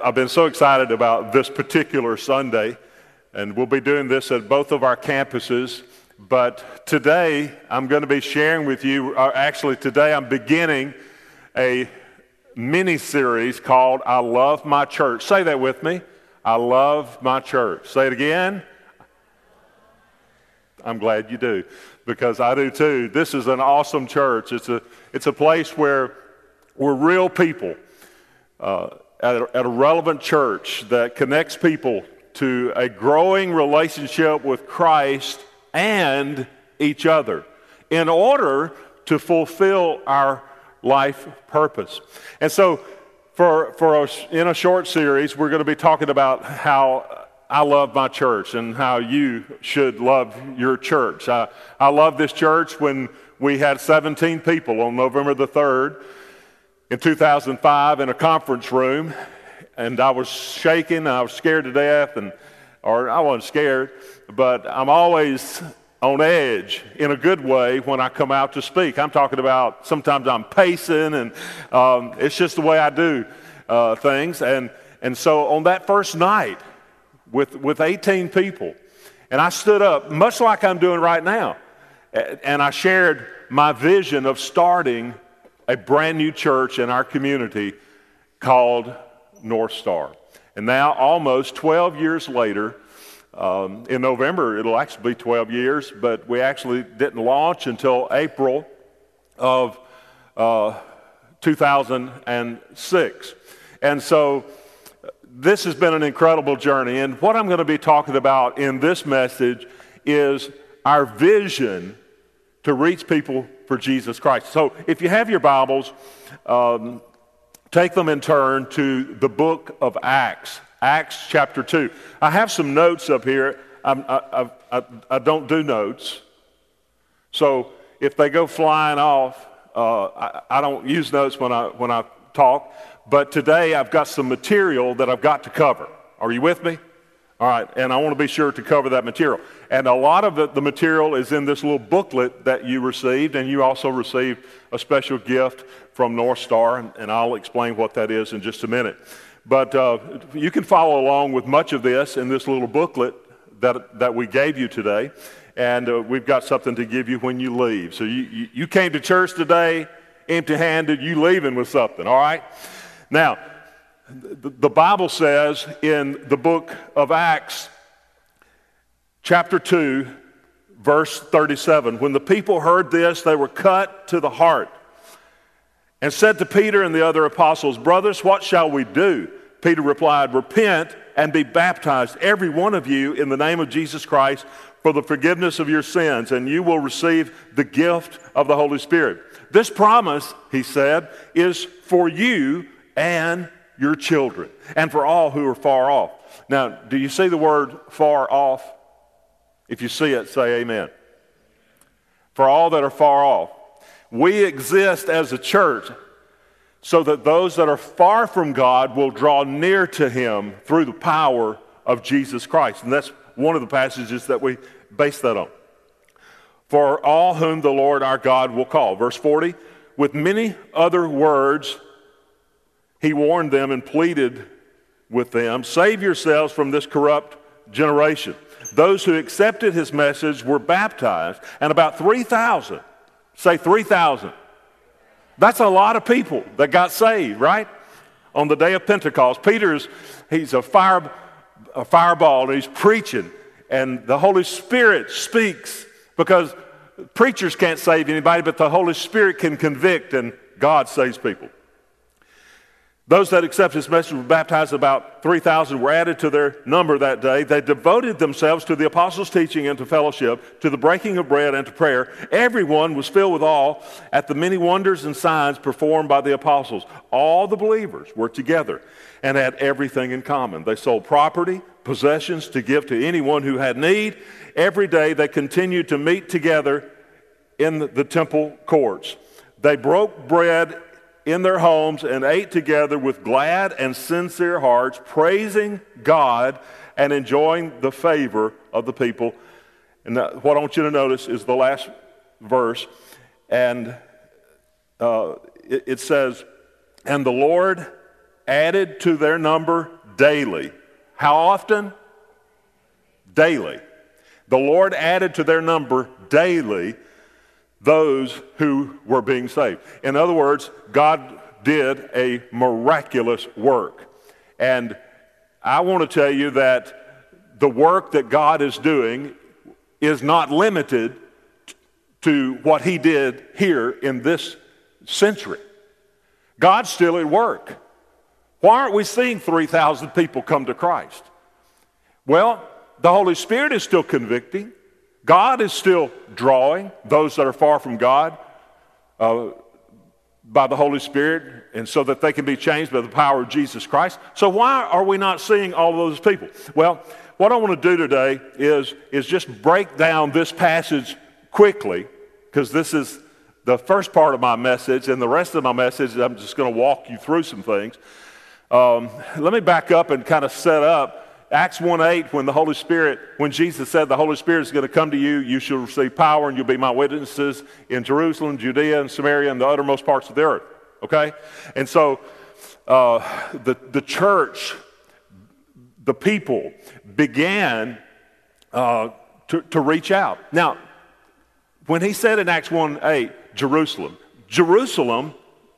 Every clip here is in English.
I've been so excited about this particular Sunday, and we'll be doing this at both of our campuses. But today, I'm going to be sharing with you, actually, today, I'm beginning a mini series called I Love My Church. Say that with me. I love my church. Say it again. I'm glad you do, because I do too. This is an awesome church. It's a, it's a place where we're real people. Uh, at a, at a relevant church that connects people to a growing relationship with Christ and each other in order to fulfill our life purpose. And so, for, for us, in a short series, we're going to be talking about how I love my church and how you should love your church. I, I love this church when we had 17 people on November the 3rd in 2005 in a conference room, and I was shaking. I was scared to death, and or I wasn't scared, but I'm always on edge in a good way when I come out to speak. I'm talking about sometimes I'm pacing, and um, it's just the way I do uh, things. And and so on that first night, with with 18 people, and I stood up much like I'm doing right now, and I shared my vision of starting a brand new church in our community called North Star. And now, almost 12 years later, um, in November, it'll actually be 12 years, but we actually didn't launch until April of uh, 2006. And so, this has been an incredible journey. And what I'm going to be talking about in this message is our vision to reach people for Jesus Christ. So if you have your Bibles, um, take them in turn to the book of Acts, Acts chapter 2. I have some notes up here. I, I, I, don't do notes. So if they go flying off, uh, I, I don't use notes when I, when I talk. But today I've got some material that I've got to cover. Are you with me? All right, and I want to be sure to cover that material. And a lot of the, the, material is in this little booklet that you received, and you also received a special gift from North Star, and, and I'll explain what that is in just a minute. But uh, you can follow along with much of this in this little booklet that, that we gave you today, and uh, we've got something to give you when you leave. So you, you, you came to church today empty handed, you leaving with something, all right? Now, the Bible says in the book of Acts, chapter 2, verse 37, when the people heard this, they were cut to the heart and said to Peter and the other apostles, Brothers, what shall we do? Peter replied, Repent and be baptized, every one of you, in the name of Jesus Christ for the forgiveness of your sins, and you will receive the gift of the Holy Spirit. This promise, he said, is for you and your children, and for all who are far off. Now, do you see the word far off? If you see it, say amen. For all that are far off. We exist as a church so that those that are far from God will draw near to Him through the power of Jesus Christ. And that's one of the passages that we base that on. For all whom the Lord our God will call. Verse 40, with many other words, he warned them and pleaded with them save yourselves from this corrupt generation. Those who accepted his message were baptized, and about 3,000, say 3,000. That's a lot of people that got saved, right? On the day of Pentecost. Peter's, he's a, fire, a fireball, and he's preaching, and the Holy Spirit speaks because preachers can't save anybody, but the Holy Spirit can convict, and God saves people. Those that accepted his message were baptized, about 3,000 were added to their number that day. They devoted themselves to the apostles' teaching and to fellowship, to the breaking of bread and to prayer. Everyone was filled with awe at the many wonders and signs performed by the apostles. All the believers were together and had everything in common. They sold property, possessions to give to anyone who had need. Every day they continued to meet together in the temple courts. They broke bread in their homes and ate together with glad and sincere hearts, praising God and enjoying the favor of the people. And what I want you to notice is the last verse, and uh, it, it says, And the Lord added to their number daily. How often? Daily. The Lord added to their number daily those who were being saved. In other words, God did a miraculous work. And I want to tell you that the work that God is doing is not limited to what he did here in this century. God's still at work. Why aren't we seeing 3,000 people come to Christ? Well, the Holy Spirit is still convicting. God is still drawing those that are far from God uh, by the Holy Spirit, and so that they can be changed by the power of Jesus Christ. So, why are we not seeing all those people? Well, what I want to do today is, is just break down this passage quickly, because this is the first part of my message, and the rest of my message, I'm just going to walk you through some things. Um, let me back up and kind of set up Acts 1 8, when the Holy Spirit, when Jesus said the Holy Spirit is going to come to you, you shall receive power and you'll be my witnesses in Jerusalem, Judea, and Samaria, and the uttermost parts of the earth. Okay? And so uh, the, the church, the people, began uh, to, to reach out. Now, when he said in Acts 1 8, Jerusalem, Jerusalem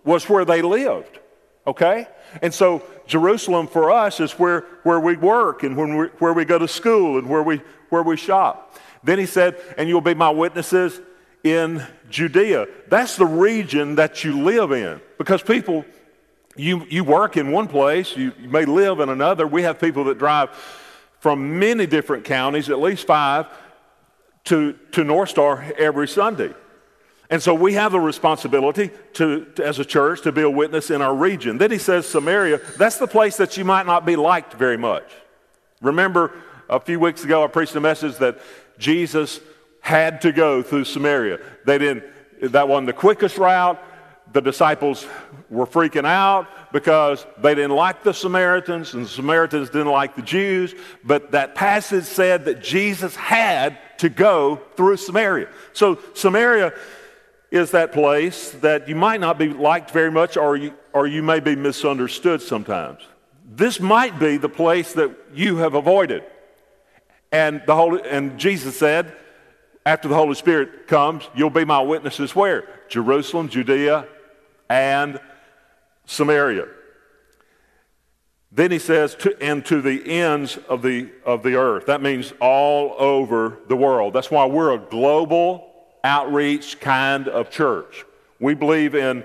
was where they lived. Okay? And so Jerusalem for us is where, where we work and when we, where we go to school and where we, where we shop. Then he said, and you'll be my witnesses in Judea. That's the region that you live in because people, you, you work in one place, you, you may live in another. We have people that drive from many different counties, at least five, to, to North Star every Sunday. And so we have the responsibility to, to, as a church to be a witness in our region. Then he says, Samaria, that's the place that you might not be liked very much. Remember, a few weeks ago, I preached a message that Jesus had to go through Samaria. They didn't, that wasn't the quickest route. The disciples were freaking out because they didn't like the Samaritans and the Samaritans didn't like the Jews. But that passage said that Jesus had to go through Samaria. So, Samaria is that place that you might not be liked very much or you, or you may be misunderstood sometimes. This might be the place that you have avoided. And, the Holy, and Jesus said, after the Holy Spirit comes, you'll be my witnesses where? Jerusalem, Judea, and Samaria. Then he says, to, and to the ends of the, of the earth. That means all over the world. That's why we're a global outreach kind of church. We believe in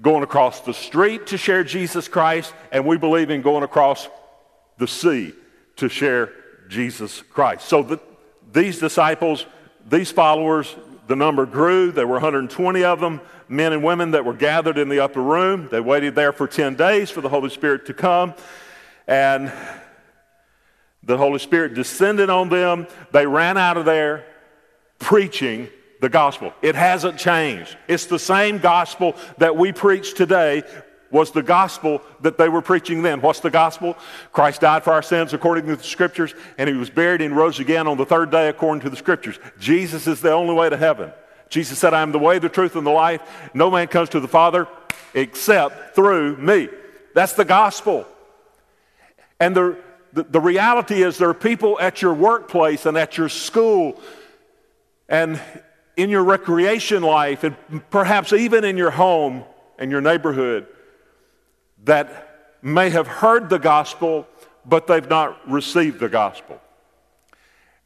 going across the street to share Jesus Christ, and we believe in going across the sea to share Jesus Christ. So the, these disciples, these followers, the number grew. There were 120 of them, men and women that were gathered in the upper room. They waited there for 10 days for the Holy Spirit to come. And the Holy Spirit descended on them. They ran out of there preaching the gospel. It hasn't changed. It's the same gospel that we preach today was the gospel that they were preaching then. What's the gospel? Christ died for our sins according to the scriptures, and he was buried and rose again on the third day according to the scriptures. Jesus is the only way to heaven. Jesus said, I am the way, the truth, and the life. No man comes to the Father except through me. That's the gospel. And the, the, the reality is, there are people at your workplace and at your school and in your recreation life and perhaps even in your home and your neighborhood that may have heard the gospel, but they've not received the gospel.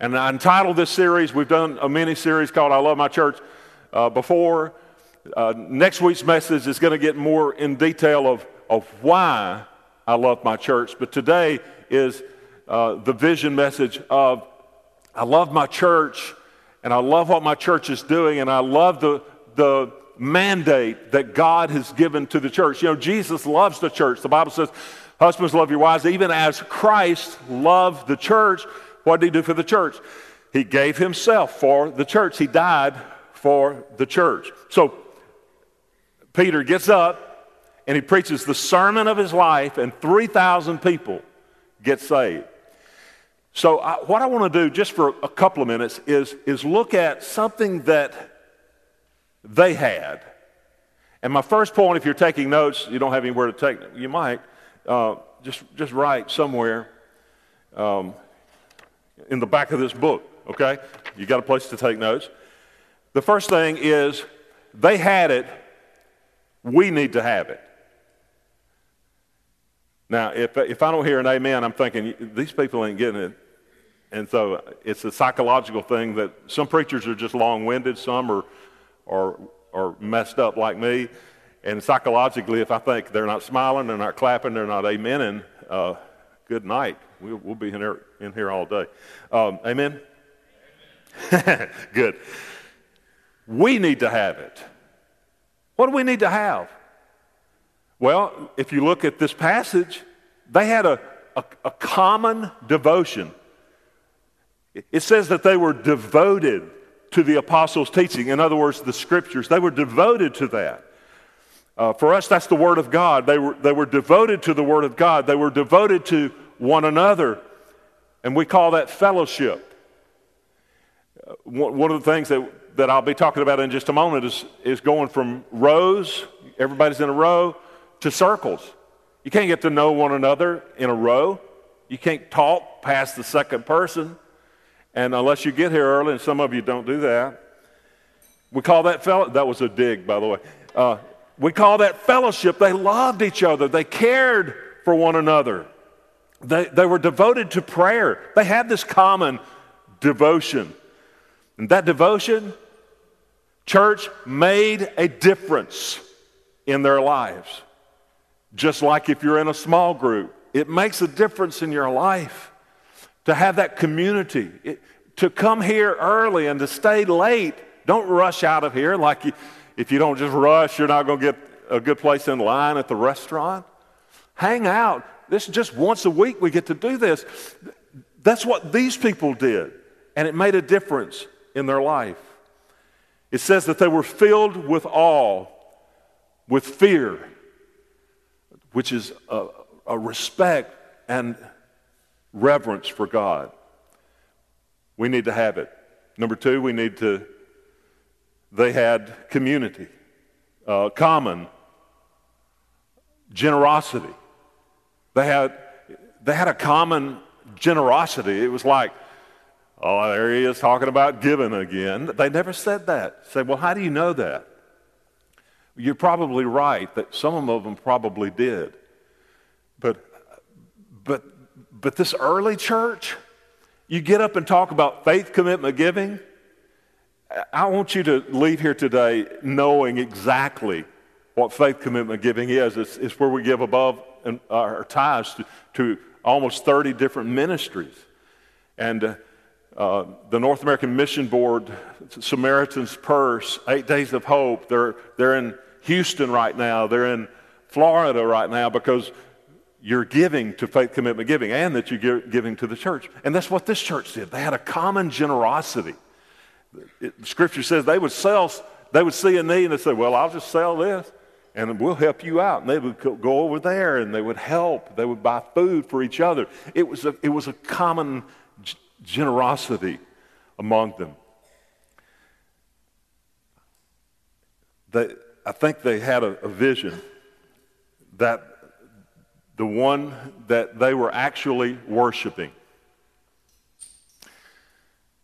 And I entitled this series, we've done a mini series called I Love My Church uh, before. Uh, next week's message is going to get more in detail of, of why I love my church. But today is uh, the vision message of I love my church and I love what my church is doing, and I love the, the mandate that God has given to the church. You know, Jesus loves the church. The Bible says, Husbands, love your wives, even as Christ loved the church. What did he do for the church? He gave himself for the church. He died for the church. So Peter gets up and he preaches the sermon of his life, and 3,000 people get saved. So, I, what I want to do just for a couple of minutes is, is look at something that they had. And my first point, if you're taking notes, you don't have anywhere to take, them. you might, uh, just, just write somewhere um, in the back of this book, okay? You got a place to take notes. The first thing is they had it, we need to have it. Now, if, if I don't hear an amen, I'm thinking, these people ain't getting it. And so it's a psychological thing that some preachers are just long winded, some are, are, are messed up like me. And psychologically, if I think they're not smiling, they're not clapping, they're not amening, uh, good night. We'll, we'll, be in here, in here all day. Um, amen? amen. good. We need to have it. What do we need to have? Well, if you look at this passage, they had a, a, a common devotion. It says that they were devoted to the apostles' teaching. In other words, the scriptures. They were devoted to that. Uh, for us, that's the Word of God. They were, they were devoted to the Word of God. They were devoted to one another. And we call that fellowship. Uh, one of the things that, that I'll be talking about in just a moment is, is going from rows, everybody's in a row, to circles. You can't get to know one another in a row. You can't talk past the second person. And unless you get here early, and some of you don't do that, we call that fellow. That was a dig, by the way. Uh, we call that fellowship. They loved each other. They cared for one another. They, they were devoted to prayer. They had this common devotion. And that devotion, church, made a difference in their lives. Just like if you're in a small group, it makes a difference in your life to have that community. It, to come here early and to stay late. Don't rush out of here like you, if you don't just rush, you're not going to get a good place in line at the restaurant. Hang out. This is just once a week we get to do this. That's what these people did, and it made a difference in their life. It says that they were filled with awe, with fear, which is a, a respect and reverence for God. We need to have it. Number two, we need to, they had community, uh, common generosity. They had, they had a common generosity. It was like, oh, there he is talking about giving again. They never said that. Say, well, how do you know that? You're probably right that some of them probably did. But, but, but this early church, you get up and talk about faith commitment giving. I want you to leave here today knowing exactly what faith commitment giving is. It's, it's where we give above our tithes to, to, almost 30 different ministries. And uh, uh, the North American Mission Board, Samaritan's Purse, Eight Days of Hope, they're, they're in Houston right now, they're in Florida right now because you're giving to faith commitment giving and that you're giving to the church. And that's what this church did. They had a common generosity. It, scripture says they would sell, they would see a need and they'd say, Well, I'll just sell this and we'll help you out. And they would go over there and they would help. They would buy food for each other. It was a, it was a common g- generosity among them. They, I think they had a, a vision that the one that they were actually worshiping,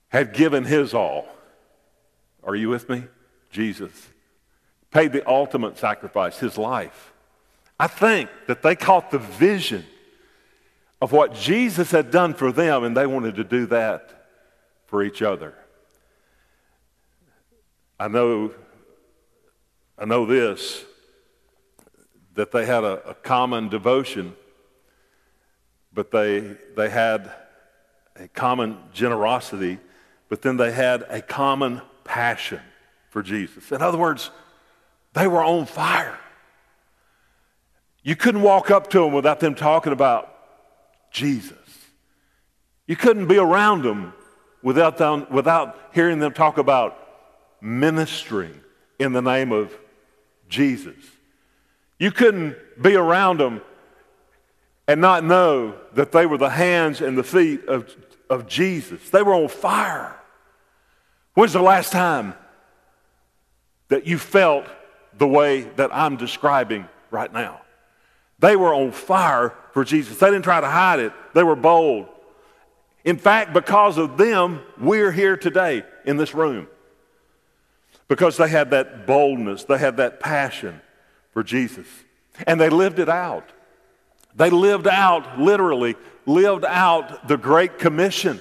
had given his all. Are you with me? Jesus paid the ultimate sacrifice, his life. I think that they caught the vision of what Jesus had done for them, and they wanted to do that for each other. I know, I know this that they had a, a common devotion, but they, they had a common generosity, but then they had a common passion for Jesus. In other words, they were on fire. You couldn't walk up to them without them talking about Jesus. You couldn't be around them without, them, without hearing them talk about ministering in the name of Jesus. You couldn't be around them and not know that they were the hands and the feet of, of Jesus. They were on fire. When's the last time that you felt the way that I'm describing right now? They were on fire for Jesus. They didn't try to hide it, they were bold. In fact, because of them, we're here today in this room. Because they had that boldness, they had that passion for Jesus. And they lived it out. They lived out, literally, lived out the Great Commission,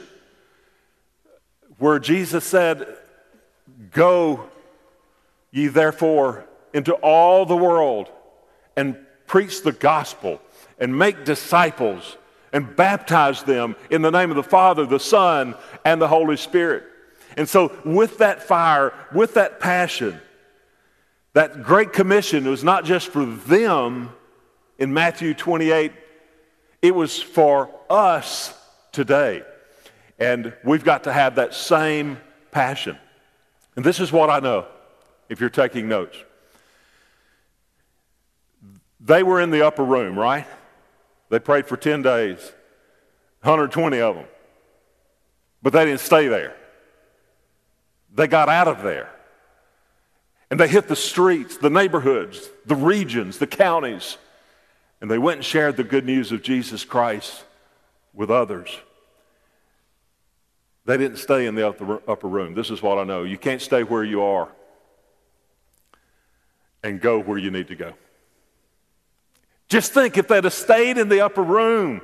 where Jesus said, Go ye therefore into all the world and preach the gospel and make disciples and baptize them in the name of the Father, the Son, and the Holy Spirit. And so, with that fire, with that passion, that great commission was not just for them in Matthew 28, it was for us today. And we've got to have that same passion. And this is what I know, if you're taking notes. They were in the upper room, right? They prayed for 10 days, 120 of them. But they didn't stay there. They got out of there. And they hit the streets, the neighborhoods, the regions, the counties, and they went and shared the good news of Jesus Christ with others. They didn't stay in the upper room. This is what I know. You can't stay where you are and go where you need to go. Just think if they'd have stayed in the upper room,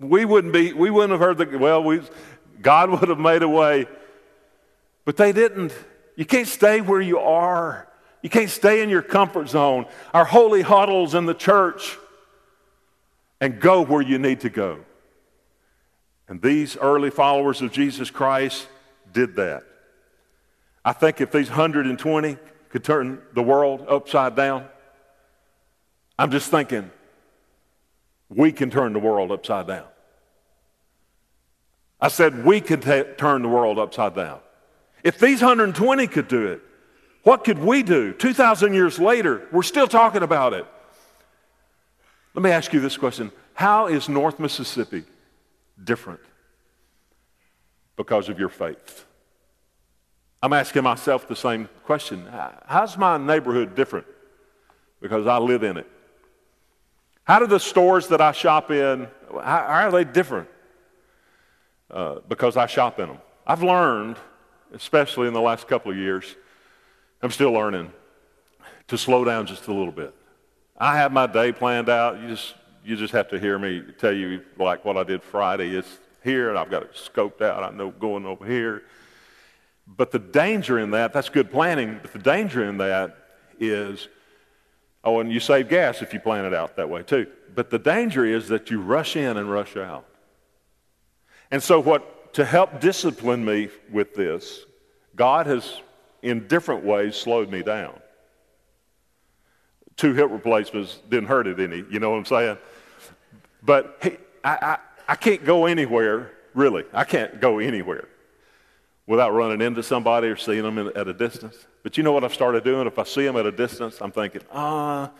we wouldn't be, we wouldn't have heard the, well, we, God would have made a way. But they didn't. You can't stay where you are. You can't stay in your comfort zone. Our holy huddles in the church and go where you need to go. And these early followers of Jesus Christ did that. I think if these 120 could turn the world upside down, I'm just thinking we can turn the world upside down. I said we could t- turn the world upside down. If these 120 could do it, what could we do? 2,000 years later, we're still talking about it. Let me ask you this question How is North Mississippi different because of your faith? I'm asking myself the same question. How's my neighborhood different because I live in it? How do the stores that I shop in, how, are they different uh, because I shop in them? I've learned, especially in the last couple of years, I'm still learning to slow down just a little bit. I have my day planned out. You just, you just have to hear me tell you, like what I did Friday. It's here, and I've got it scoped out. I know going over here. But the danger in that, that's good planning, but the danger in that is Oh, and you save gas if you plan it out that way too. But the danger is that you rush in and rush out. And so, what to help discipline me with this, God has in different ways slowed me down. Two hip replacements didn't hurt it any, you know what I'm saying? But I, I, I can't go anywhere, really. I can't go anywhere without running into somebody or seeing them at a distance. But you know what I've started doing? If I see them at a distance, I'm thinking, ah,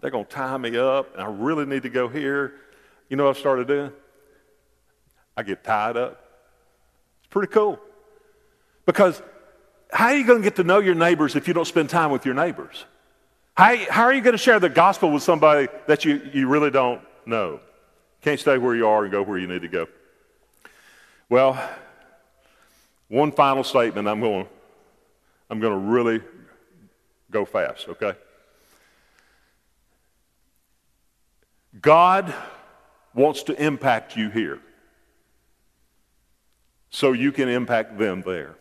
they're going to tie me up, and I really need to go here. You know what I've started doing? I get tied up. It's pretty cool. Because how are you going to get to know your neighbors if you don't spend time with your neighbors? How, how are you going to share the gospel with somebody that you, you really don't know? Can't stay where you are and go where you need to go. Well, one final statement. I'm going, I'm going to really go fast, okay? God wants to impact you here so you can impact them there.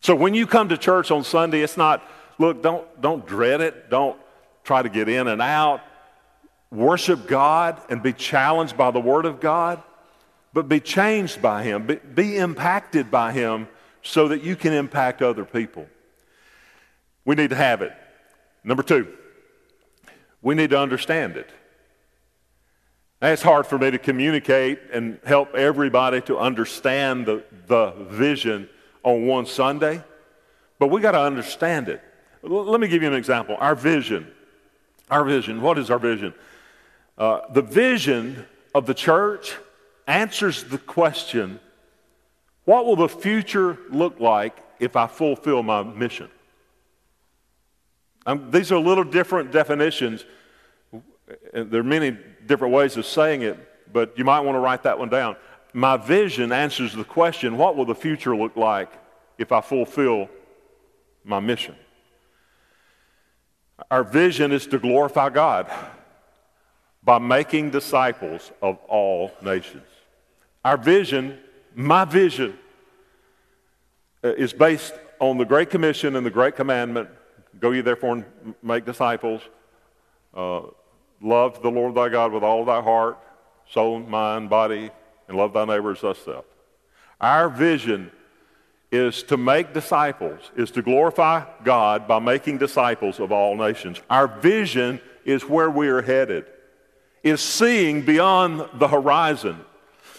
So when you come to church on Sunday, it's not, look, don't, don't dread it. Don't try to get in and out. Worship God and be challenged by the Word of God but be changed by Him, be, be impacted by Him so that you can impact other people. We need to have it. Number two, we need to understand it. It's hard for me to communicate and help everybody to understand the, the vision on one Sunday, but we got to understand it. Let me give you an example. Our vision. Our vision. What is our vision? Uh, the vision of the church answers the question what will the future look like if I fulfill my mission? Um, these are little different definitions. And there are many different ways of saying it, but you might want to write that one down. My vision answers the question what will the future look like if I fulfill my mission? Our vision is to glorify God by making disciples of all nations. Our vision, my vision, uh, is based on the Great Commission and the Great Commandment go ye therefore and make disciples. Uh, love the Lord thy God with all thy heart, soul, mind, body, and love thy neighbor as thyself. Our vision is to make disciples, is to glorify God by making disciples of all nations. Our vision is where we are headed, is seeing beyond the horizon.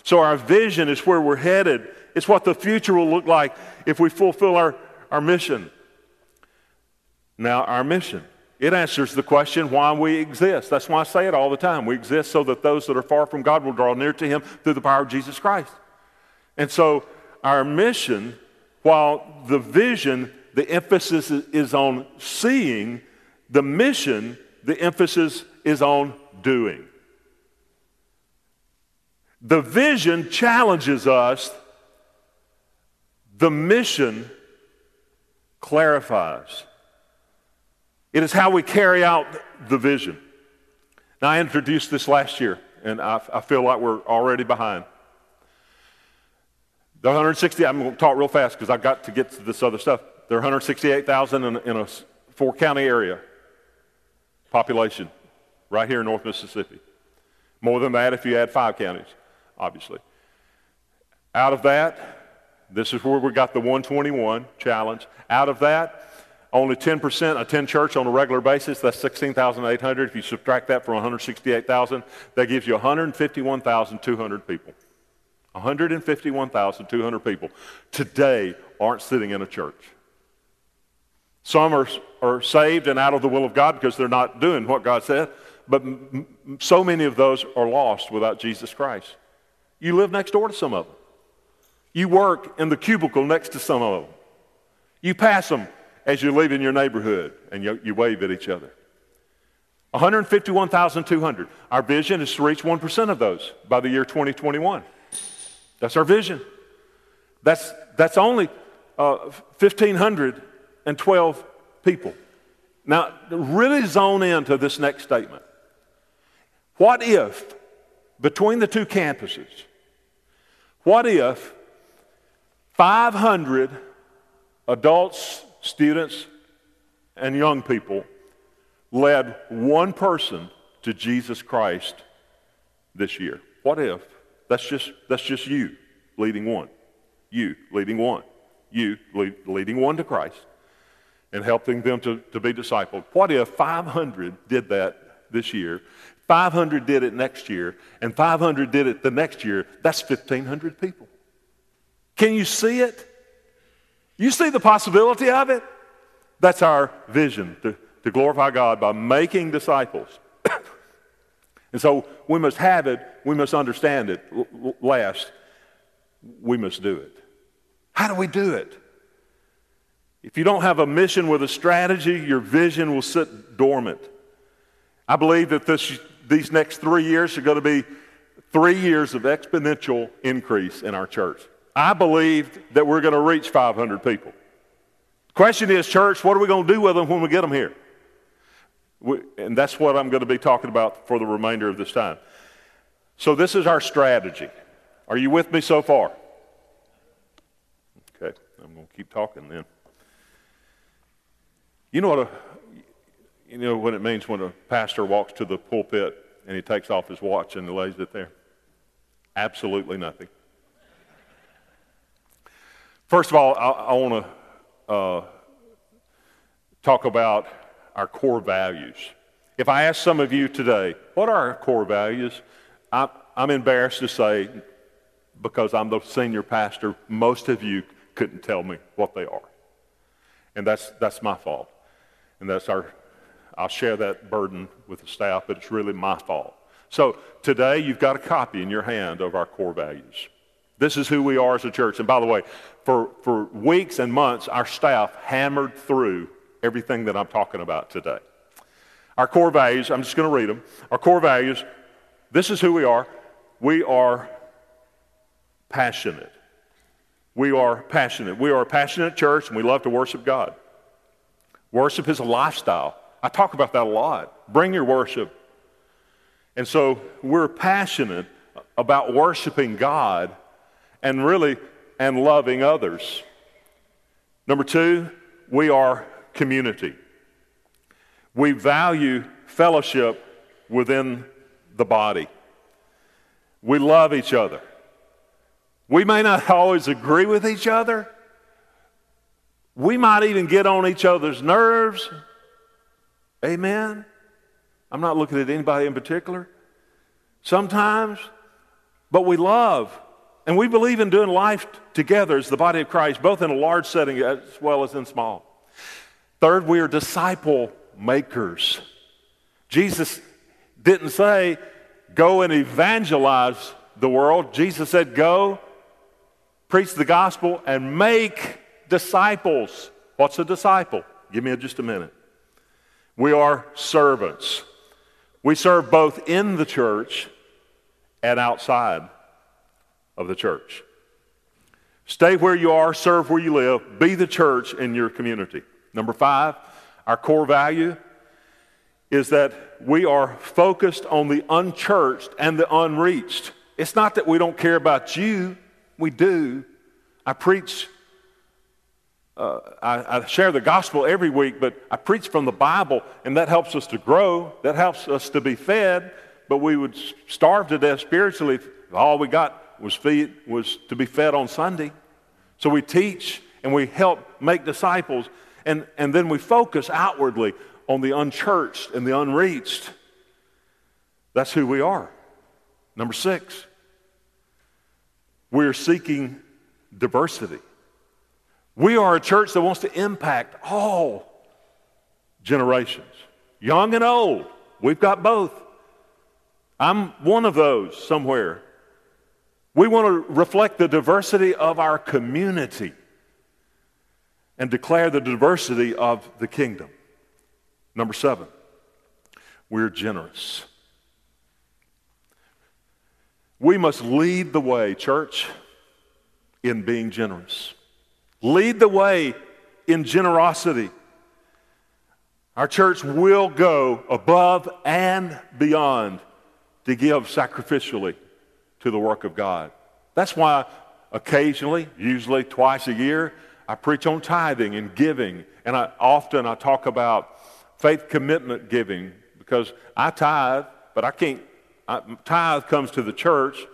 So our vision is where we're headed. It's what the future will look like if we fulfill our, our mission. Now, our mission. It answers the question why we exist. That's why I say it all the time. We exist so that those that are far from God will draw near to Him through the power of Jesus Christ. And so, our mission, while the vision, the emphasis is on seeing, the mission, the emphasis is on doing. The vision challenges us, the mission clarifies. It is how we carry out the vision. Now, I introduced this last year, and I, I feel like we're already behind. The 160, I'm going to talk real fast because I've got to get to this other stuff. There are 168,000 in, in a four county area population right here in North Mississippi. More than that if you add five counties, obviously. Out of that, this is where we got the 121 challenge. Out of that, only 10% attend church on a regular basis. That's 16,800. If you subtract that from 168,000, that gives you 151,200 people. 151,200 people today aren't sitting in a church. Some are, are saved and out of the will of God because they're not doing what God said, but m- so many of those are lost without Jesus Christ. You live next door to some of them. You work in the cubicle next to some of them. You pass them as you live in your neighborhood and you, you wave at each other. 151,200. Our vision is to reach 1% of those by the year 2021. That's our vision. That's, that's only uh, 1,512 people. Now, really zone into this next statement. What if, between the two campuses, what if 500 adults students and young people led one person to Jesus Christ this year. What if? That's just, that's just you leading one. You leading one. You lead, leading one to Christ and helping them to, to be discipled. What if 500 did that this year? 500 did it next year, and 500 did it the next year. That's 1,500 people. Can you see it? You see the possibility of it? That's our vision to, to glorify God by making disciples. and so we must have it, we must understand it. Last, we must do it. How do we do it? If you don't have a mission with a strategy, your vision will sit dormant. I believe that this, these next three years are going to be three years of exponential increase in our church. I believe that we're going to reach 500 people. Question is, church, what are we going to do with them when we get them here? We, and that's what I'm going to be talking about for the remainder of this time. So, this is our strategy. Are you with me so far? Okay, I'm going to keep talking then. You know what a, you know what it means when a pastor walks to the pulpit and he takes off his watch and lays it there? Absolutely nothing. First of all, I, I want to uh, talk about our core values. If I ask some of you today, what are our core values? I, I'm embarrassed to say, because I'm the senior pastor, most of you couldn't tell me what they are. And that's, that's my fault. And that's our, I'll share that burden with the staff, but it's really my fault. So today you've got a copy in your hand of our core values. This is who we are as a church. And by the way, for, for weeks and months, our staff hammered through everything that I'm talking about today. Our core values, I'm just going to read them. Our core values, this is who we are. We are passionate. We are passionate. We are a passionate church and we love to worship God. Worship is a lifestyle. I talk about that a lot. Bring your worship. And so we're passionate about worshiping God and really and loving others. Number two, we are community. We value fellowship within the body. We love each other. We may not always agree with each other. We might even get on each other's nerves. Amen. I'm not looking at anybody in particular. Sometimes, but we love and we believe in doing life together as the body of Christ, both in a large setting as well as in small. Third, we are disciple makers. Jesus didn't say, go and evangelize the world. Jesus said, go, preach the gospel, and make disciples. What's a disciple? Give me just a minute. We are servants. We serve both in the church and outside of the church. Stay where you are, serve where you live, be the church in your community. Number five, our core value is that we are focused on the unchurched and the unreached. It's not that we don't care about you, we do. I preach, uh, I, I share the gospel every week, but I preach from the Bible, and that helps us to grow, that helps us to be fed, but we would starve to death spiritually if all we got was, feed, was to be fed on Sunday. So we teach and we help make disciples, and, and then we focus outwardly on the unchurched and the unreached. That's who we are. Number six, we're seeking diversity. We are a church that wants to impact all generations, young and old. We've got both. I'm one of those somewhere. We want to reflect the diversity of our community and declare the diversity of the kingdom. Number seven, we're generous. We must lead the way, church, in being generous. Lead the way in generosity. Our church will go above and beyond to give sacrificially to the work of God. That's why occasionally, usually twice a year, I preach on tithing and giving. And I often I talk about faith commitment giving because I tithe, but I can't. I, tithe comes to the church,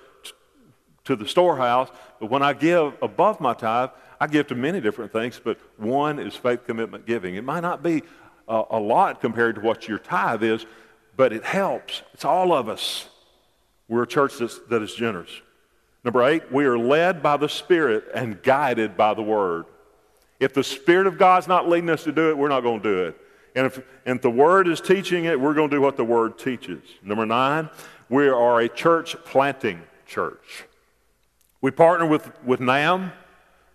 to the storehouse, but when I give above my tithe, I give to many different things, but one is faith commitment giving. It might not be a, a lot compared to what your tithe is, but it helps. It's all of us. We're a church that's, that is generous. Number eight, we are led by the Spirit and guided by the Word. If the Spirit of God's not leading us to do it, we're not going to do it. And if, and if the Word is teaching it, we're going to do what the Word teaches. Number nine, we are a church planting church. We partner with, with NAMB,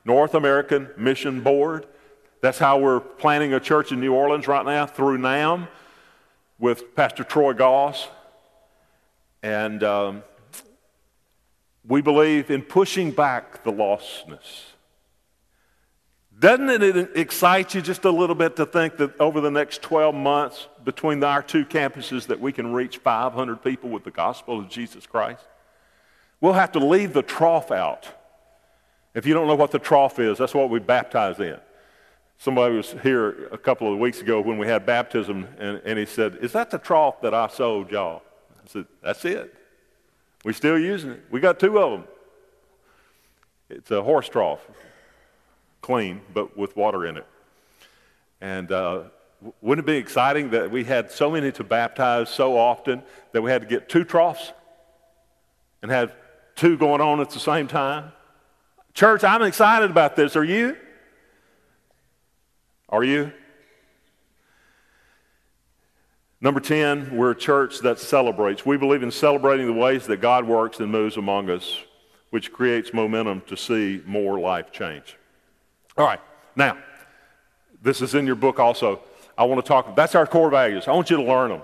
North American Mission Board. That's how we're planning a church in New Orleans right now through NAMB with Pastor Troy Goss. And um, we believe in pushing back the lostness. Doesn't it excite you just a little bit to think that over the next 12 months between our two campuses that we can reach 500 people with the gospel of Jesus Christ? We'll have to leave the trough out. If you don't know what the trough is, that's what we baptize in. Somebody was here a couple of weeks ago when we had baptism, and, and he said, Is that the trough that I sold y'all? Said, That's it. We're still using it. We got two of them. It's a horse trough clean, but with water in it. And uh, wouldn't it be exciting that we had so many to baptize so often that we had to get two troughs and have two going on at the same time? Church, I'm excited about this. Are you? Are you? Number 10, we're a church that celebrates. We believe in celebrating the ways that God works and moves among us, which creates momentum to see more life change. All right, now, this is in your book also. I want to talk, that's our core values. I want you to learn them.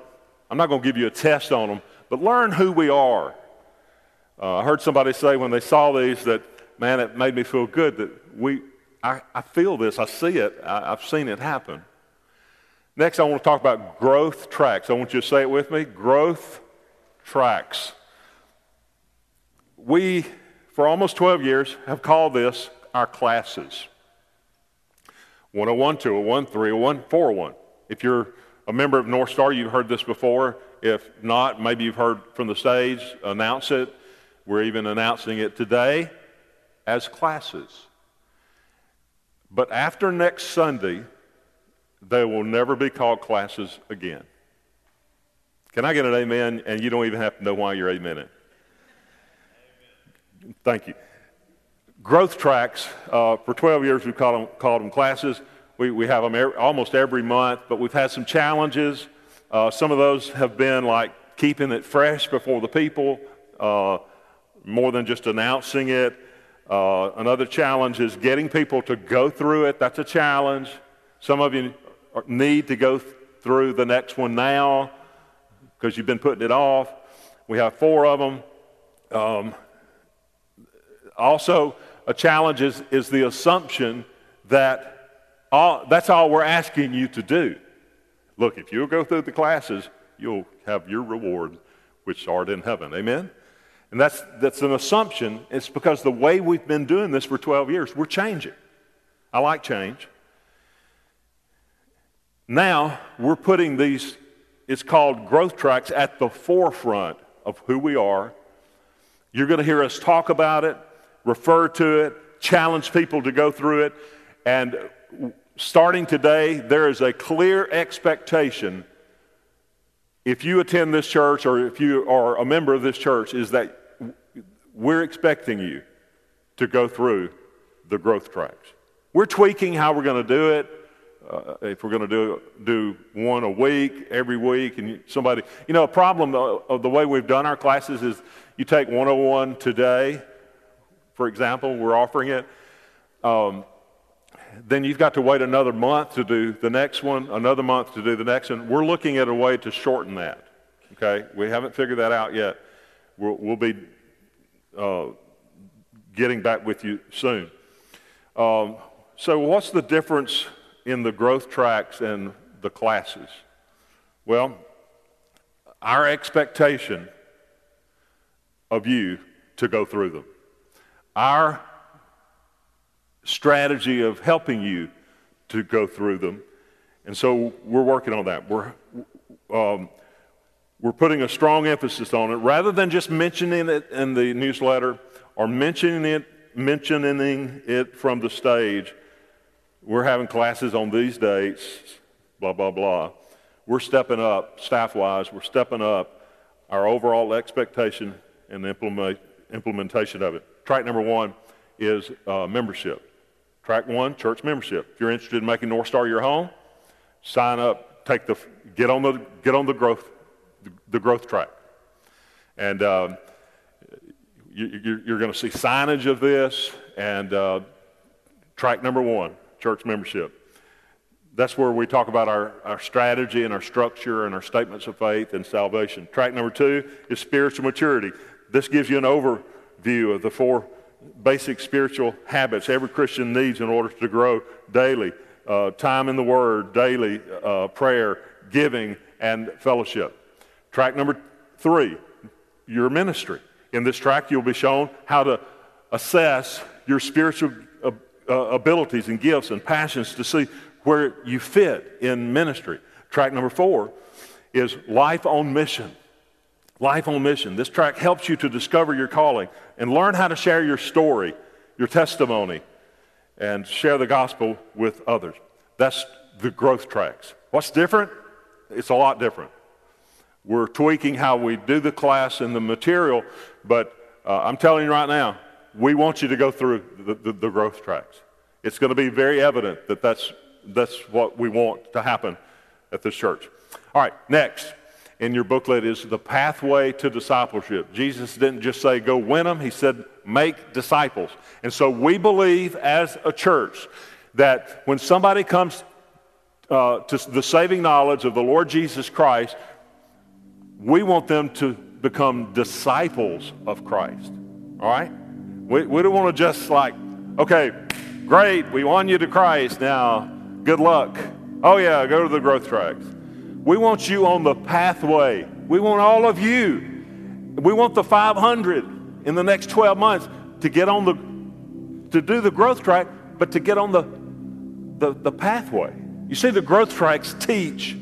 I'm not going to give you a test on them, but learn who we are. Uh, I heard somebody say when they saw these that, man, it made me feel good that we, I, I feel this, I see it, I, I've seen it happen. Next, I want to talk about growth tracks. I want you to say it with me growth tracks. We, for almost 12 years, have called this our classes 101, 201, 301, 401. If you're a member of North Star, you've heard this before. If not, maybe you've heard from the stage, announce it. We're even announcing it today as classes. But after next Sunday, they will never be called classes again. Can I get an amen? And you don't even have to know why you're amening. Thank you. Growth tracks, uh, for 12 years we've called them, called them classes. We, we have them almost every month, but we've had some challenges. Uh, some of those have been like keeping it fresh before the people, uh, more than just announcing it. Uh, another challenge is getting people to go through it. That's a challenge. Some of you need to go through the next one now because you've been putting it off. We have four of them. Um, also, a challenge is, is the assumption that all, that's all we're asking you to do. Look, if you'll go through the classes, you'll have your reward, which art in heaven. Amen? And that's, that's an assumption. It's because the way we've been doing this for 12 years, we're changing. I like change. Now, we're putting these, it's called growth tracks, at the forefront of who we are. You're going to hear us talk about it, refer to it, challenge people to go through it. And starting today, there is a clear expectation if you attend this church or if you are a member of this church, is that we're expecting you to go through the growth tracks. We're tweaking how we're going to do it uh, if we're going to do do one a week, every week, and somebody, you know, a problem of the way we've done our classes is you take 101 today, for example, we're offering it. Um, then you've got to wait another month to do the next one, another month to do the next one. We're looking at a way to shorten that. Okay, we haven't figured that out yet. We'll, we'll be uh, getting back with you soon. Um, so, what's the difference in the growth tracks and the classes? Well, our expectation of you to go through them. Our strategy of helping you to go through them. And so we're working on that. We're, um, we're putting a strong emphasis on it rather than just mentioning it in the newsletter or mentioning it, mentioning it from the stage we're having classes on these dates, blah, blah, blah. We're stepping up, staff wise, we're stepping up our overall expectation and implement, implementation of it. Track number one is uh, membership. Track one, church membership. If you're interested in making North Star your home, sign up, take the, get on the, get on the growth, the, the growth track. And um, you, are going to see signage of this and uh, track number one church membership. That's where we talk about our, our strategy and our structure and our statements of faith and salvation. Track number two is spiritual maturity. This gives you an overview of the four basic spiritual habits every Christian needs in order to grow daily uh, time in the Word, daily uh, prayer, giving, and fellowship. Track number three, your ministry. In this track, you'll be shown how to assess your spiritual uh, abilities and gifts and passions to see where you fit in ministry. Track number four is life on mission. Life on mission. This track helps you to discover your calling and learn how to share your story, your testimony, and share the gospel with others. That's the growth tracks. What's different? It's a lot different. We're tweaking how we do the class and the material, but uh, I'm telling you right now, we want you to go through the, the, the growth tracks. It's going to be very evident that that's, that's what we want to happen at this church. All right, next in your booklet is the pathway to discipleship. Jesus didn't just say go win them, he said make disciples. And so we believe as a church that when somebody comes uh, to the saving knowledge of the Lord Jesus Christ, we want them to become disciples of Christ. All right? We, we don't want to just like, okay, great, we won you to Christ. Now, good luck. Oh, yeah, go to the growth tracks. We want you on the pathway. We want all of you. We want the 500 in the next 12 months to get on the, to do the growth track, but to get on the, the, the pathway. You see, the growth tracks teach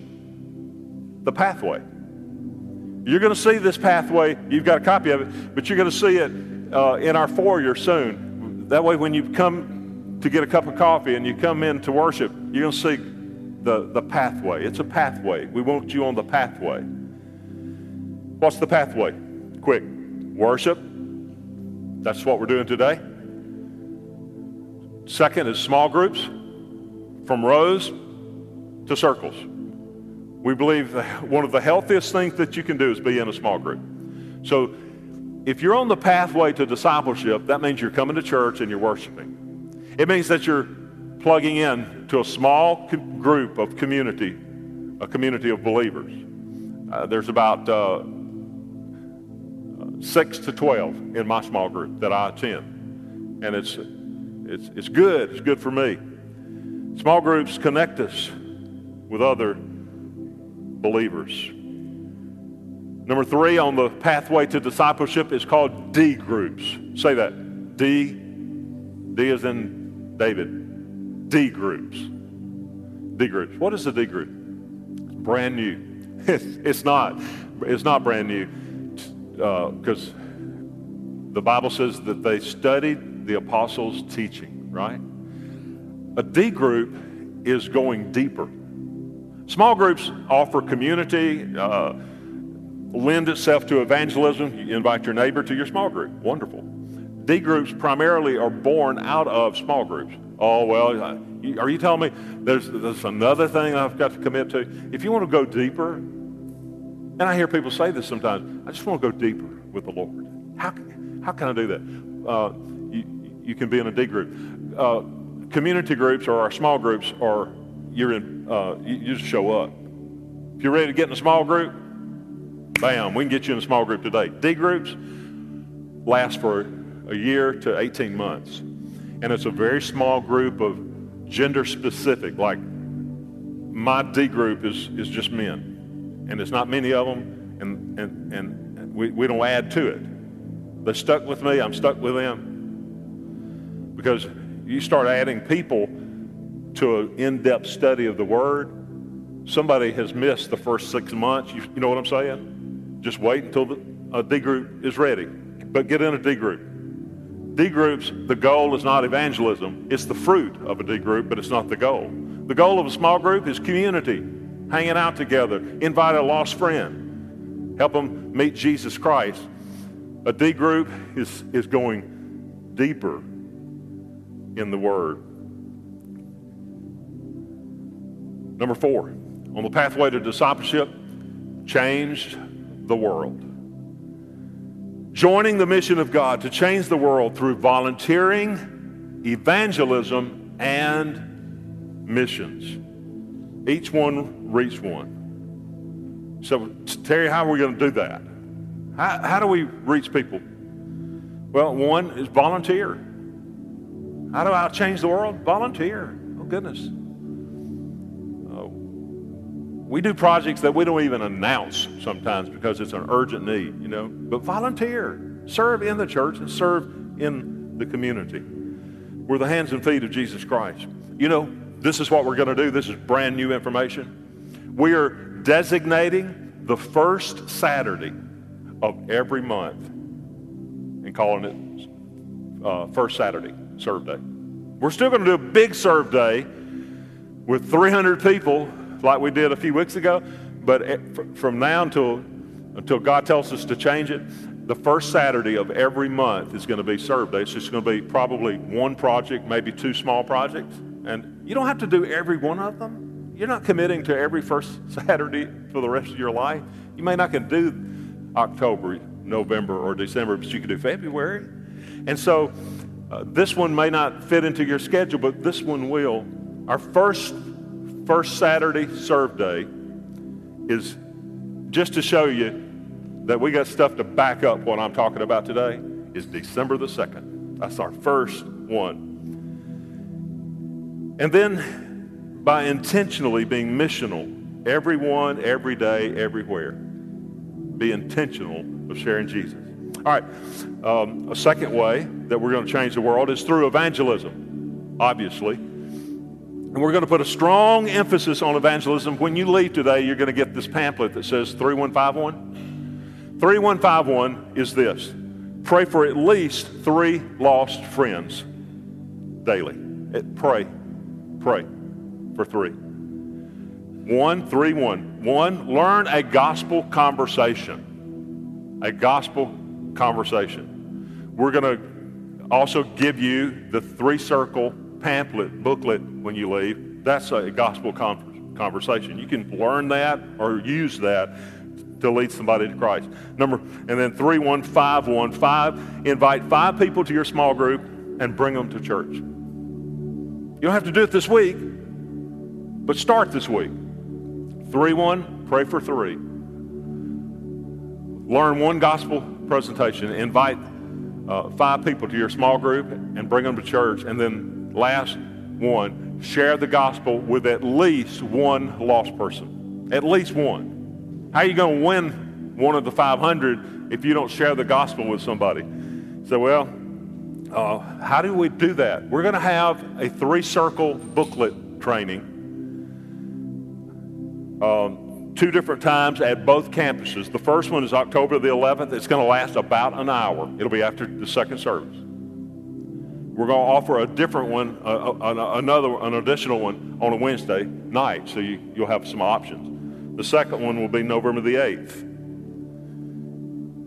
the pathway. You're going to see this pathway. You've got a copy of it, but you're going to see it uh, in our foyer soon. That way, when you come to get a cup of coffee and you come in to worship, you're going to see the, the pathway. It's a pathway. We want you on the pathway. What's the pathway? Quick. Worship. That's what we're doing today. Second is small groups from rows to circles. We believe one of the healthiest things that you can do is be in a small group. So if you're on the pathway to discipleship, that means you're coming to church and you're worshiping. It means that you're plugging in to a small group of community, a community of believers. Uh, there's about uh, six to 12 in my small group that I attend. And it's, it's, it's good. It's good for me. Small groups connect us with other believers. Number three on the pathway to discipleship is called D groups. Say that. D. D is in David. D groups. D groups. What is a D group? Brand new. It's, not. It's not brand new because uh, the Bible says that they studied the apostles' teaching, right? A D group is going deeper. Small groups offer community, uh, lend itself to evangelism. You invite your neighbor to your small group. Wonderful. D groups primarily are born out of small groups. Oh, well, uh, are you telling me there's, there's another thing I've got to commit to? If you want to go deeper, and I hear people say this sometimes, I just want to go deeper with the Lord. How, how can I do that? Uh, you, you can be in a D group. Uh, community groups or our small groups are, you're in, uh, you, you just show up. If you're ready to get in a small group, bam, we can get you in a small group today. D groups last for a year to 18 months. And it's a very small group of gender specific, like my D group is, is just men and it's not many of them, and, and, and we, we don't add to it. They're stuck with me, I'm stuck with them. Because you start adding people to an in depth study of the Word, somebody has missed the first six months. You, you know what I'm saying? Just wait until the, a D group is ready. But get in a D group. D groups, the goal is not evangelism. It's the fruit of a D group, but it's not the goal. The goal of a small group is community hanging out together, invite a lost friend, help them meet Jesus Christ. A D group is, is going deeper in the Word. Number four, on the pathway to discipleship, change the world. Joining the mission of God to change the world through volunteering, evangelism, and missions. Each one reach one. So, Terry, how are we going to do that? How, how do we reach people? Well, one is volunteer. How do I change the world? Volunteer. Oh, goodness. We do projects that we don't even announce sometimes because it's an urgent need, you know. But volunteer. Serve in the church and serve in the community. We're the hands and feet of Jesus Christ. You know, this is what we're going to do. This is brand new information. We are designating the first Saturday of every month and calling it uh, First Saturday Serve Day. We're still going to do a big serve day with 300 people like we did a few weeks ago, but from now until, until God tells us to change it, the first Saturday of every month is going to be serve day. It's just going to be probably one project, maybe two small projects. And you don't have to do every one of them. You're not committing to every first Saturday for the rest of your life. You may not can do October, November, or December, but you can do February. And so uh, this one may not fit into your schedule, but this one will. Our first first Saturday serve day is just to show you that we got stuff to back up what I'm talking about today is December the 2nd. That's our first one. And then by intentionally being missional, everyone, every day, everywhere, be intentional of sharing Jesus. All right, um, a second way that we're going to change the world is through evangelism, obviously. And we're going to put a strong emphasis on evangelism. When you leave today, you're going to get this pamphlet that says 3151. 3151 is this pray for at least three lost friends daily. Pray, pray for three. One, three, one. One, learn a gospel conversation. A gospel conversation. We're going to also give you the three circle pamphlet, booklet when you leave. That's a gospel conversation. You can learn that or use that to lead somebody to Christ. Number, and then 31515, invite five people to your small group and bring them to church. You don't have to do it this week, but start this week. 3 1, pray for three. Learn one gospel presentation. Invite uh, five people to your small group and bring them to church. And then, last one, share the gospel with at least one lost person. At least one. How are you going to win one of the 500 if you don't share the gospel with somebody? So, well, uh, how do we do that? We're going to have a three circle booklet training. Um, two different times at both campuses. The first one is October the 11th. It's going to last about an hour. It'll be after the second service. We're going to offer a different one, another, an additional one on a Wednesday night, so you, you'll have some options. The second one will be November the 8th.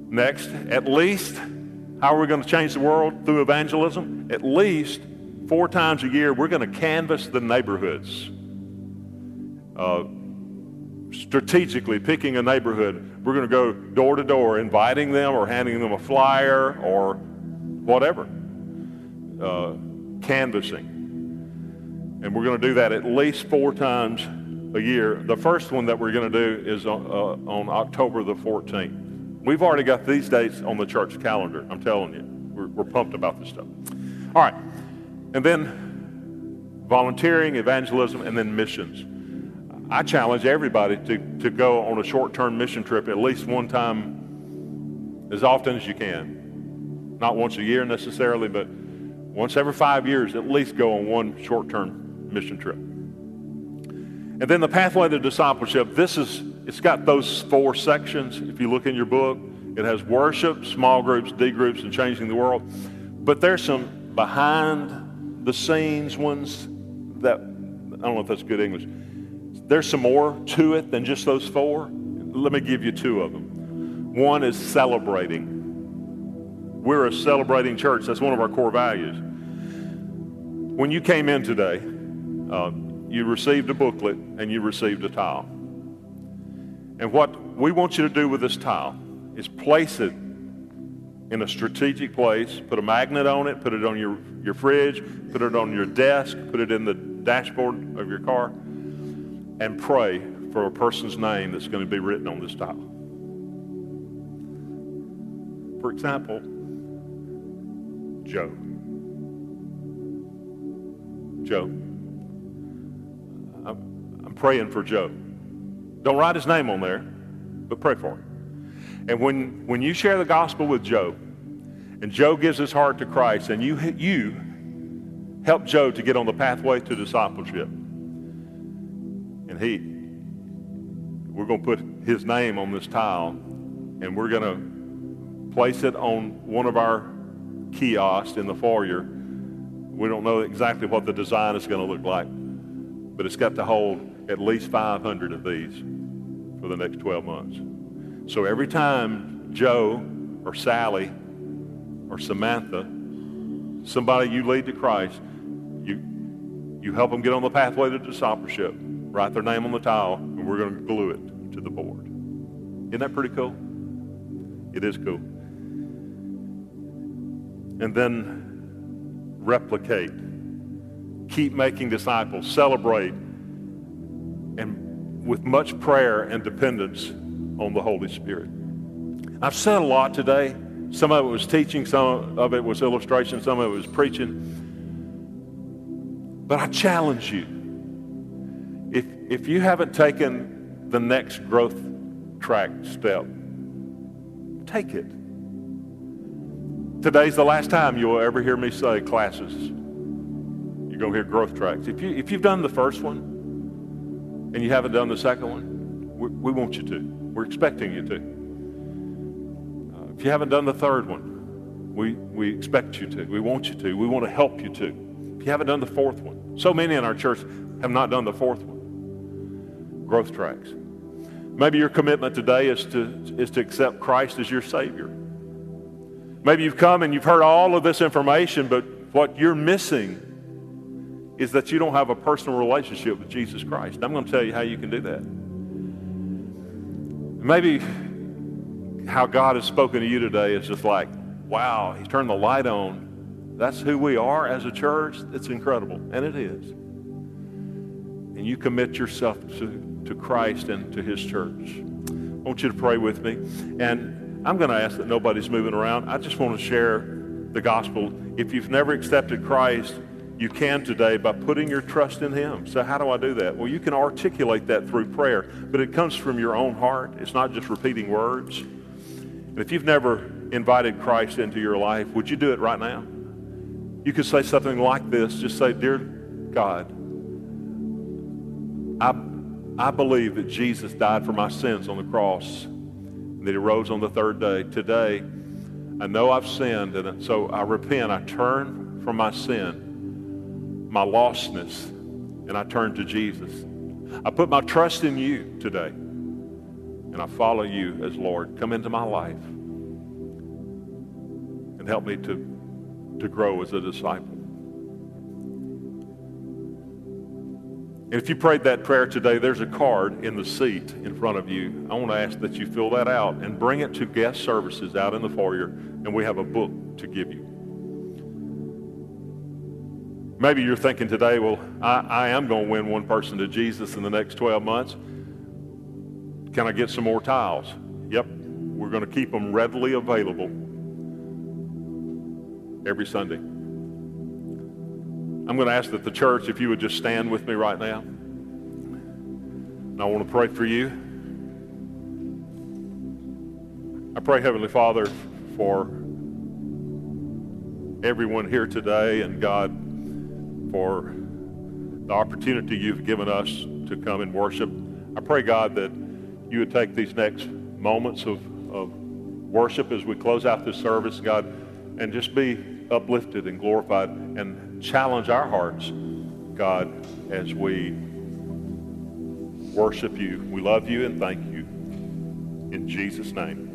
Next, at least, how are we going to change the world through evangelism? At least four times a year, we're going to canvass the neighborhoods. Uh, strategically picking a neighborhood. We're going to go door to door, inviting them or handing them a flyer or whatever, uh, canvassing. And we're going to do that at least four times a year. The first one that we're going to do is on, uh, on October the 14th. We've already got these dates on the church calendar. I'm telling you, we're, we're pumped about this stuff. All right. And then volunteering, evangelism, and then missions. I challenge everybody to, to go on a short term mission trip at least one time as often as you can. Not once a year necessarily, but once every five years, at least go on one short term mission trip. And then the pathway to discipleship, this is, it's got those four sections. If you look in your book, it has worship, small groups, D groups, and changing the world. But there's some behind the scenes ones that, I don't know if that's good English there's some more to it than just those four. Let me give you two of them. One is celebrating. We're a celebrating church. That's one of our core values. When you came in today, uh, you received a booklet and you received a tile. And what we want you to do with this tile is place it in a strategic place, put a magnet on it, put it on your, your fridge, put it on your desk, put it in the dashboard of your car and pray for a person's name that's going to be written on this tile. For example, Joe. Joe. I'm, I'm praying for Joe. Don't write his name on there, but pray for him. And when, when you share the gospel with Joe, and Joe gives his heart to Christ, and you, you help Joe to get on the pathway to discipleship, and he, we're going to put his name on this tile and we're going to place it on one of our kiosks in the foyer. We don't know exactly what the design is going to look like, but it's got to hold at least 500 of these for the next 12 months. So every time Joe or Sally or Samantha, somebody you lead to Christ, you, you help them get on the pathway to discipleship write their name on the tile, and we're going to glue it to the board. Isn't that pretty cool? It is cool. And then replicate. Keep making disciples. Celebrate. And with much prayer and dependence on the Holy Spirit. I've said a lot today. Some of it was teaching, some of it was illustration, some of it was preaching. But I challenge you if, if you haven't taken the next growth track step, take it. Today's the last time you'll ever hear me say classes. You're going to hear growth tracks. If, you, if you've done the first one and you haven't done the second one, we, we want you to. We're expecting you to. Uh, if you haven't done the third one, we, we expect you to. We want you to. We want to help you to. If you haven't done the fourth one, so many in our church have not done the fourth one. Growth tracks. Maybe your commitment today is to, is to accept Christ as your Savior. Maybe you've come and you've heard all of this information, but what you're missing is that you don't have a personal relationship with Jesus Christ. I'm going to tell you how you can do that. Maybe how God has spoken to you today is just like, wow, He turned the light on. That's who we are as a church. It's incredible, and it is. And you commit yourself to, to Christ and to His church. I want you to pray with me. And I'm going to ask that nobody's moving around. I just want to share the gospel. If you've never accepted Christ, you can today by putting your trust in Him. So, how do I do that? Well, you can articulate that through prayer, but it comes from your own heart. It's not just repeating words. And if you've never invited Christ into your life, would you do it right now? You could say something like this just say, Dear God, I, I believe that Jesus died for my sins on the cross that He rose on the third day. Today, I know I've sinned, and so I repent. I turn from my sin my lostness, and I turn to Jesus. I put my trust in you today, and I follow you as Lord. Come into my life and help me to, to grow as a disciple. And if you prayed that prayer today, there's a card in the seat in front of you. I want to ask that you fill that out and bring it to guest services out in the foyer, and we have a book to give you. Maybe you're thinking today, well, I, I am going to win one person to Jesus in the next 12 months. Can I get some more tiles? Yep, we're going to keep them readily available every Sunday. I'm going to ask that the church, if you would just stand with me right now. And I want to pray for you. I pray, Heavenly Father, for everyone here today and God for the opportunity you've given us to come and worship. I pray, God, that you would take these next moments of, of worship as we close out this service, God, and just be uplifted and glorified and challenge our hearts, God, as we worship you. We love you and thank you. In Jesus' name.